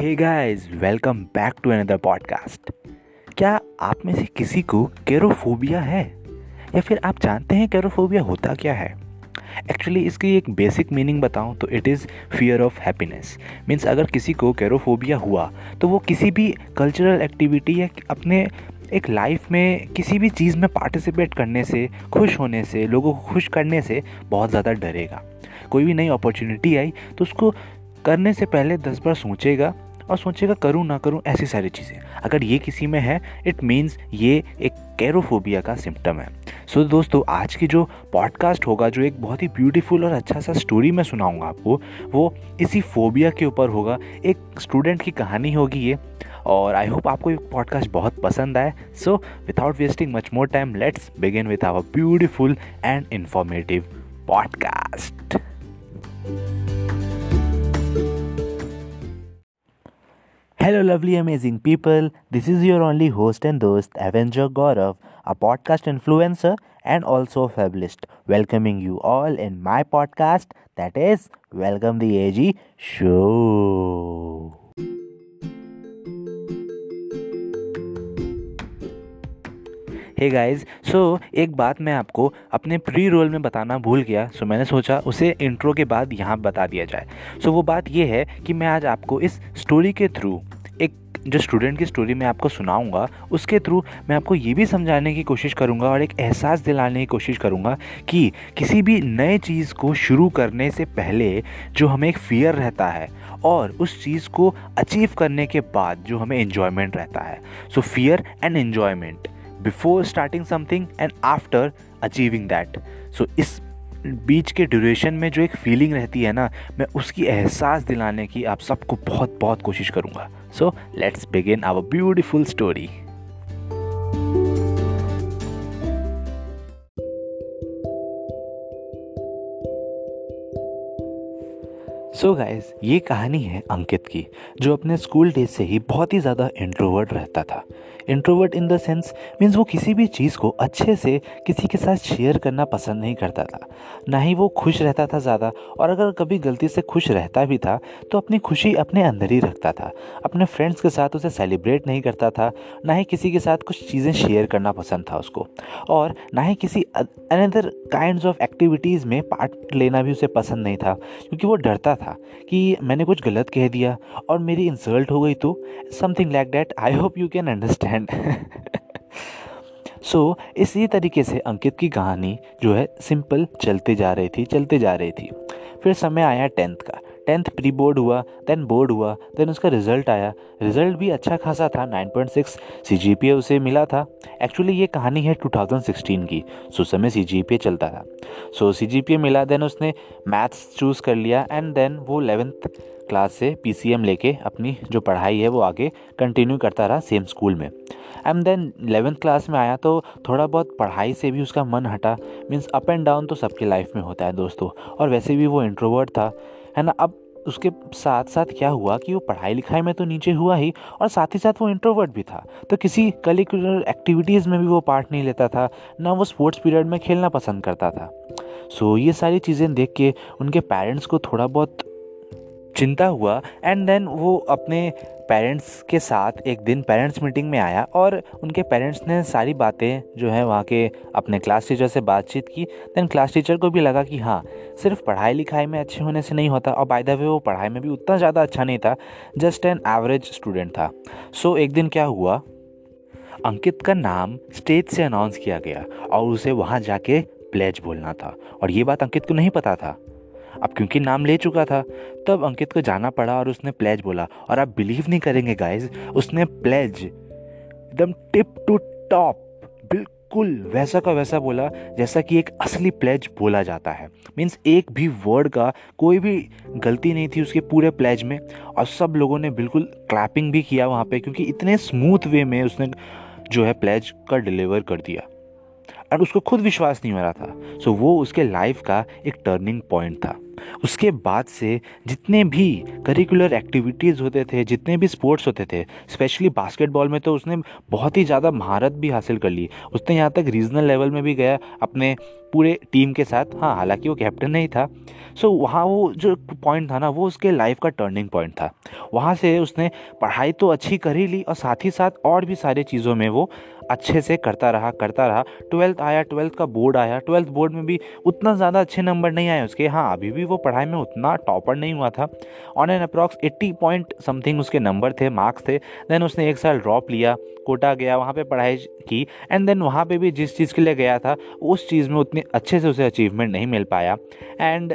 Hey guys welcome back to another podcast क्या आप में से किसी को कैरोफोबिया है? या फिर आप जानते हैं कैरोफोबिया होता क्या है? एक्चुअली इसकी एक बेसिक मीनिंग बताऊँ तो it is fear of happiness means अगर किसी को कैरोफोबिया हुआ तो वो किसी भी कल्चरल एक्टिविटी या अपने एक लाइफ में किसी भी चीज़ में पार्टिसिपेट करने से, खुश होने से, लोगों को खुश करने से बहुत ज़्यादा डरेगा। कोई भी नई अपॉर्चुनिटी आई तो उसको करने से पहले दस बार सोचेगा और सोचेगा करूँ ना करूँ ऐसी सारी चीज़ें। अगर ये किसी में है इट मीन्स ये एक कैरोफोबिया का सिम्टम है। सो so, दोस्तों आज की जो पॉडकास्ट होगा जो एक बहुत ही ब्यूटीफुल और अच्छा सा स्टोरी मैं सुनाऊँगा आपको वो इसी फोबिया के ऊपर होगा। एक स्टूडेंट की कहानी होगी ये और आई होप आपको ये पॉडकास्ट बहुत पसंद आए। So without wasting much more time let's begin with our beautiful and informative podcast hello lovely amazing people this is your only host and दोस्त avenger Gaurav a podcast influencer and also fabulist welcoming you all in my podcast that is welcome the A G show hey guys so एक बात मैं आपको अपने pre role में बताना भूल गया सो so मैंने सोचा उसे इंट्रो के बाद यहाँ बता दिया जाए। सो so वो बात ये है कि मैं आज आपको इस स्टोरी के थ्रू जो स्टूडेंट की स्टोरी मैं आपको सुनाऊँगा, उसके थ्रू मैं आपको ये भी समझाने की कोशिश करूँगा और एक एहसास दिलाने की कोशिश करूँगा कि किसी भी नए चीज़ को शुरू करने से पहले जो हमें एक फियर रहता है और उस चीज़ को अचीव करने के बाद जो हमें इन्जॉयमेंट रहता है। So fear and enjoyment before starting something and after achieving that so इस बीच के ड्यूरेशन में जो एक फीलिंग रहती है ना, मैं उसकी एहसास दिलाने की आप सबको बहुत बहुत कोशिश करूँगा। So let's begin our beautiful story so so guys ये कहानी है अंकित की, जो अपने स्कूल डेज़ से ही बहुत ही ज़्यादा इंट्रोवर्ट रहता था। Introvert in the sense means वो किसी भी चीज़ को अच्छे से किसी के साथ शेयर करना पसंद नहीं करता था। ना ही वो खुश रहता था ज़्यादा और अगर कभी गलती से खुश रहता भी था तो अपनी खुशी अपने अंदर ही रखता था। अपने फ्रेंड्स के साथ उसे सेलिब्रेट नहीं करता था, ना ही किसी के साथ कुछ चीज़ें शेयर करना पसंद था उसको। और ना ही किसी अनदर काइंड ऑफ़ एक्टिविटीज़ में पार्ट लेना भी उसे पसंद नहीं था, क्योंकि वो डरता था कि मैंने कुछ गलत कह दिया और मेरी इंसल्ट हो गई तो something like that I hope you can understand so इसी तरीके से अंकित की कहानी जो है सिंपल चलते जा रही थी, चलते जा रही थी। फिर समय आया टेंथ का। टेंथ प्री बोर्ड हुआ देन बोर्ड हुआ देन उसका रिज़ल्ट आया। रिज़ल्ट भी अच्छा खासा था 9.6 सी उसे मिला था। एक्चुअली ये कहानी है 2016 की। सो समय सीजीपीए चलता था। सो सीजीपीए मिला देन उसने मैथ्स चूज़ कर लिया एंड देन वो एलेवेंथ क्लास से पीसीएम लेके अपनी जो पढ़ाई है वो आगे कंटिन्यू करता रहा सेम स्कूल में। एंड देन एलेवेंथ क्लास में आया तो थोड़ा बहुत पढ़ाई से भी उसका मन हटा। मीन्स अप एंड डाउन तो सबके लाइफ में होता है दोस्तों। और वैसे भी वो इंट्रोवर्ट था। है ना? अब उसके साथ साथ क्या हुआ कि वो पढ़ाई लिखाई में तो नीचे हुआ ही और साथ ही साथ वो इंट्रोवर्ट भी था। तो किसी करिकुलर एक्टिविटीज़ में भी वो पार्ट नहीं लेता था ना वो स्पोर्ट्स पीरियड में खेलना पसंद करता था। सो so, ये सारी चीज़ें देख के उनके पेरेंट्स को थोड़ा बहुत चिंता हुआ। एंड देन वो अपने पेरेंट्स के साथ एक दिन पेरेंट्स मीटिंग में आया और उनके पेरेंट्स ने सारी बातें जो है वहाँ के अपने क्लास टीचर से बातचीत की। देन क्लास टीचर को भी लगा कि हाँ सिर्फ़ पढ़ाई लिखाई में अच्छे होने से नहीं होता। और बाय द वे वो पढ़ाई में भी उतना ज़्यादा अच्छा नहीं था जस्ट एन एवरेज स्टूडेंट था। सो so, एक दिन क्या हुआ? अंकित का नाम स्टेज से अनाउंस किया गया और उसे वहाँ जाके प्लेज बोलना था। और ये बात अंकित को नहीं पता था। अब क्योंकि नाम ले चुका था, तब अंकित को जाना पड़ा और उसने प्लेज बोला, और आप बिलीव नहीं करेंगे गाइज़ उसने प्लेज एकदम टिप टू टॉप बिल्कुल वैसा का वैसा बोला, जैसा कि एक असली प्लेज बोला जाता है। मीन्स एक भी वर्ड का कोई भी गलती नहीं थी उसके पूरे प्लेज में, और सब लोगों ने बिल्कुल क्लैपिंग भी किया वहाँ पे, क्योंकि इतने स्मूथ वे में उसने जो है प्लेज का डिलीवर कर दिया। और उसको खुद विश्वास नहीं हो रहा था। सो वो उसके लाइफ का एक टर्निंग पॉइंट था। उसके बाद से जितने भी करिकुलर एक्टिविटीज़ होते थे, जितने भी स्पोर्ट्स होते थे स्पेशली बास्केटबॉल में तो उसने बहुत ही ज़्यादा महारत भी हासिल कर ली। उसने यहाँ तक रीजनल लेवल में भी गया, अपने पूरे टीम के साथ। हाँ हालाँकि वो कैप्टन नहीं था। सो so, वहाँ वो जो पॉइंट था ना वो उसके लाइफ का टर्निंग पॉइंट था। वहाँ से उसने पढ़ाई तो अच्छी कर ही ली और साथ ही साथ और भी सारी चीज़ों में वो अच्छे से करता रहा करता रहा। ट्वेल्थ आया ट्वेल्थ का बोर्ड आया। ट्वेल्थ बोर्ड में भी उतना ज़्यादा अच्छे नंबर नहीं आए उसके। हाँ अभी भी वो पढ़ाई में उतना टॉपर नहीं हुआ था। On an approx eighty point something उसके नंबर थे मार्क्स थे। देन उसने एक साल ड्रॉप लिया कोटा गया वहाँ पे पढ़ाई की। एंड देन वहाँ पे भी जिस चीज़ के लिए गया था उस चीज़ में उतनी अच्छे से उसे अचीवमेंट नहीं मिल पाया एंड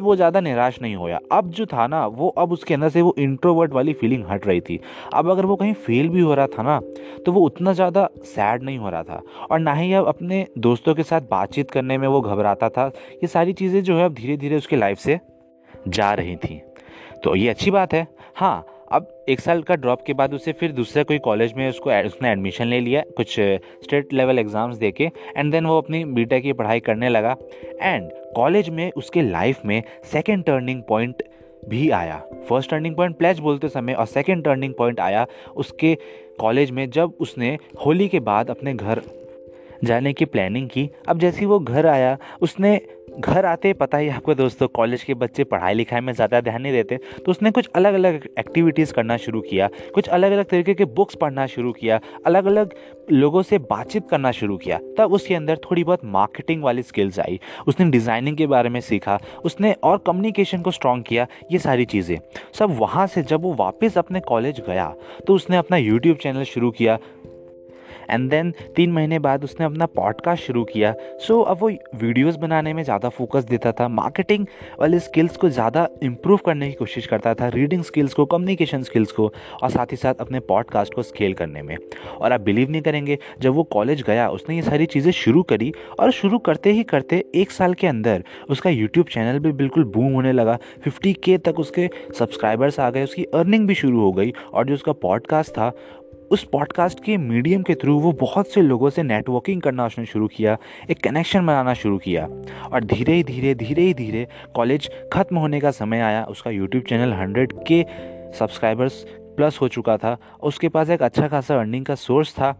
वो ज़्यादा निराश नहीं होया। अब जो था ना, वो अब उसके अंदर से वो इंट्रोवर्ट वाली फीलिंग हट रही थी। अब अगर वो कहीं फेल भी हो रहा था ना तो वो उतना ज़्यादा सैड नहीं हो रहा था। और ना ही अब अपने दोस्तों के साथ बातचीत करने में वो घबराता था। ये सारी चीज़ें जो है अब धीरे धीरे उसके लाइफ से जा रही थी। तो ये अच्छी बात है। हाँ अब एक साल का ड्रॉप के बाद उसे फिर दूसरे कोई कॉलेज में उसको उसने एडमिशन ले लिया, कुछ स्टेट लेवल एग्ज़ाम्स दे के एंड देन वो अपनी बी की पढ़ाई करने लगा। एंड कॉलेज में उसके लाइफ में सेकेंड टर्निंग पॉइंट भी आया। फ़र्स्ट टर्निंग पॉइंट प्लेज बोलते समय और सेकेंड टर्निंग पॉइंट आया उसके कॉलेज में जब उसने होली के बाद अपने घर जाने की प्लानिंग की। अब जैसे ही वो घर आया, उसने घर आते पता ही आपको दोस्तों कॉलेज के बच्चे पढ़ाई लिखाई में ज़्यादा ध्यान नहीं देते तो उसने कुछ अलग अलग एक्टिविटीज़ करना शुरू किया, कुछ अलग अलग तरीके के बुक्स पढ़ना शुरू किया अलग अलग लोगों से बातचीत करना शुरू किया। तब उसके अंदर थोड़ी बहुत मार्केटिंग वाली स्किल्स आई। उसने डिज़ाइनिंग के बारे में सीखा, उसने और कम्युनिकेशन को स्ट्रॉन्ग किया, ये सारी चीज़ें। सब वहाँ से जब वो वापस अपने कॉलेज गया तो उसने अपना यूट्यूब चैनल शुरू किया एंड देन तीन महीने बाद उसने अपना पॉडकास्ट शुरू किया। सो so, अब वो वीडियोस बनाने में ज़्यादा फोकस देता था। मार्केटिंग वाले स्किल्स को ज़्यादा इम्प्रूव करने की कोशिश करता था। रीडिंग स्किल्स को कम्युनिकेशन स्किल्स को और साथ ही साथ अपने पॉडकास्ट को स्केल करने में। और आप बिलीव नहीं करेंगे जब वो कॉलेज गया उसने ये सारी चीज़ें शुरू करी और शुरू करते ही करते एक साल के अंदर उसका यूट्यूब चैनल भी बिल्कुल बूम होने लगा। फिफ्टी के तक उसके सब्सक्राइबर्स आ गए उसकी अर्निंग भी शुरू हो गई और जो उसका पॉडकास्ट था उस पॉडकास्ट के मीडियम के थ्रू वो बहुत से लोगों से नेटवर्किंग करना उसने शुरू किया, एक कनेक्शन बनाना शुरू किया। और धीरे धीरे धीरे ही धीरे कॉलेज ख़त्म होने का समय आया। उसका यूट्यूब चैनल हंड्रेड के सब्सक्राइबर्स प्लस हो चुका था। उसके पास एक अच्छा खासा अर्निंग का सोर्स था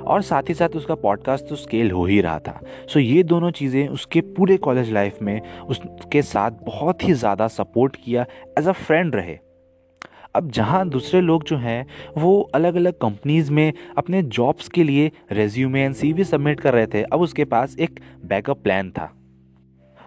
और साथ ही साथ उसका पॉडकास्ट तो स्केल हो ही रहा था। सो ये दोनों चीज़ें उसके पूरे कॉलेज लाइफ में उसके साथ बहुत ही ज़्यादा सपोर्ट किया एज अ फ्रेंड रहे। अब जहाँ दूसरे लोग जो हैं, वो अलग अलग कंपनीज़ में अपने जॉब्स के लिए रेज्यूमे एंड सीवी सबमिट कर रहे थे, अब उसके पास एक बैकअप प्लान था।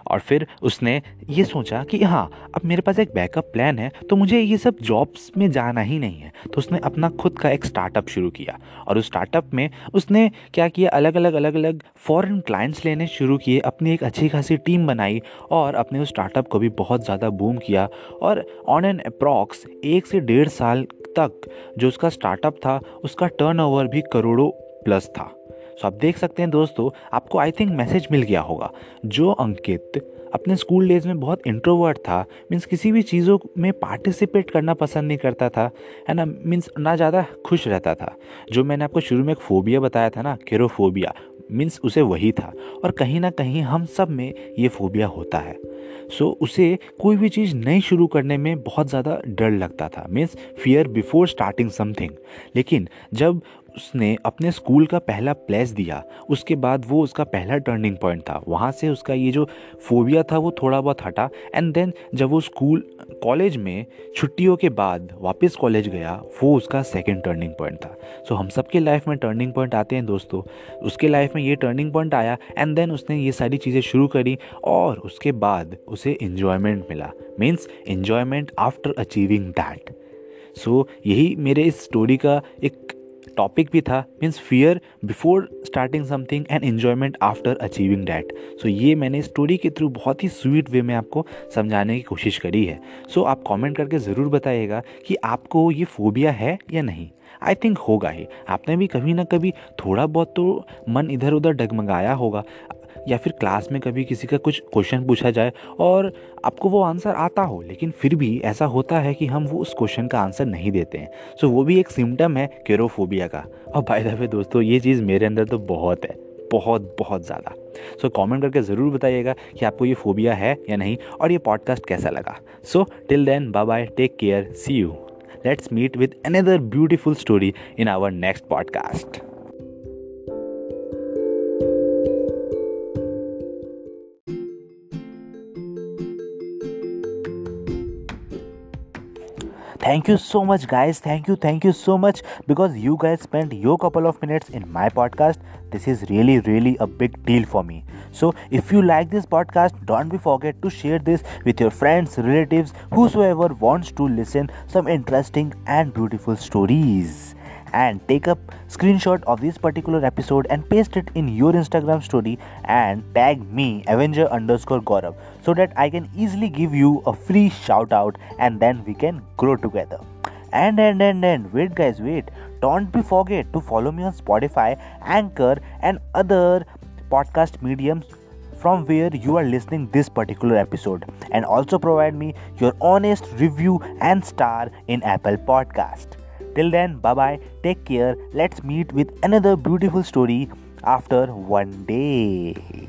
और फिर उसने ये सोचा कि हाँ अब मेरे पास एक बैकअप प्लान है तो मुझे ये सब जॉब्स में जाना ही नहीं है। तो उसने अपना खुद का एक स्टार्टअप शुरू किया और उस स्टार्टअप में उसने क्या किया? अलग अलग अलग अलग फॉरेन क्लाइंट्स लेने शुरू किए, अपनी एक अच्छी खासी टीम बनाई और अपने उस स्टार्टअप को भी बहुत ज़्यादा बूम किया और ऑन एन अप्रॉक्स एक से डेढ़ साल तक जो उसका स्टार्टअप था, उसका टर्नओवर भी करोड़ों प्लस था। सो आप देख सकते हैं दोस्तों आपको आई थिंक मैसेज मिल गया होगा जो अंकित अपने स्कूल डेज़ में बहुत इंट्रोवर्ट था मीन्स किसी भी चीज़ों में पार्टिसिपेट करना पसंद नहीं करता था है ना? मीन्स ना ज़्यादा खुश रहता था। जो मैंने आपको शुरू में एक फोबिया बताया था ना केरोफोबिया मीन्स उसे वही था। और कहीं ना कहीं हम सब में ये फोबिया होता है। सो so, उसे कोई भी चीज़ नई शुरू करने में बहुत ज़्यादा डर लगता था। Means fear before starting something लेकिन जब उसने अपने स्कूल का पहला प्लेस दिया। उसके बाद वो उसका पहला टर्निंग पॉइंट था। वहाँ से उसका ये जो फोबिया था वो थोड़ा बहुत हटा। एंड देन जब वो स्कूल कॉलेज में छुट्टियों के बाद वापस कॉलेज गया वो उसका सेकेंड टर्निंग पॉइंट था। सो so, हम सब के लाइफ में टर्निंग पॉइंट आते हैं दोस्तों। उसके लाइफ में ये टर्निंग पॉइंट आया एंड देन उसने ये सारी चीज़ें शुरू करी और उसके बाद उसे इन्जॉयमेंट मिला। Means enjoyment after achieving that so यही मेरे इस स्टोरी का एक टॉपिक भी था means fear before starting something and enjoyment after achieving that so ये मैंने स्टोरी के थ्रू बहुत ही स्वीट वे में आपको समझाने की कोशिश करी है। सो so, आप कमेंट करके ज़रूर बताइएगा कि आपको ये फोबिया है या नहीं। आई थिंक होगा ही। आपने भी कभी ना कभी थोड़ा बहुत तो मन इधर उधर डगमगाया होगा। या फिर क्लास में कभी किसी का कुछ क्वेश्चन पूछा जाए और आपको वो आंसर आता हो लेकिन फिर भी ऐसा होता है कि हम वो उस क्वेश्चन का आंसर नहीं देते हैं। सो वो भी एक सिम्टम है केरोफोबिया का। और बाय द वे दोस्तों ये चीज़ मेरे अंदर तो बहुत है बहुत बहुत ज़्यादा। सो so, कमेंट करके ज़रूर बताइएगा कि आपको ये फोबिया है या नहीं और ये पॉडकास्ट कैसा लगा। So till then bye bye take care see you. Let's meet with another beautiful story in our next podcast thank you so much guys. Thank you thank you so much. Because you guys spent your couple of minutes in my podcast this is really really a big deal for me. So if you like this podcast don't be forget to share this with your friends relatives whosoever wants to listen some interesting and beautiful stories and take a screenshot of this particular episode and paste it in your Instagram story and tag me Avenger underscore Gaurav so that I can easily give you a free shout out and then we can grow together. And and and and wait guys wait don't be forget to follow me on Spotify, Anchor and other podcast mediums from where you are listening this particular episode and also provide me your honest review and star in Apple Podcast. Till then, bye bye, take care. Let's meet with another beautiful story after one day.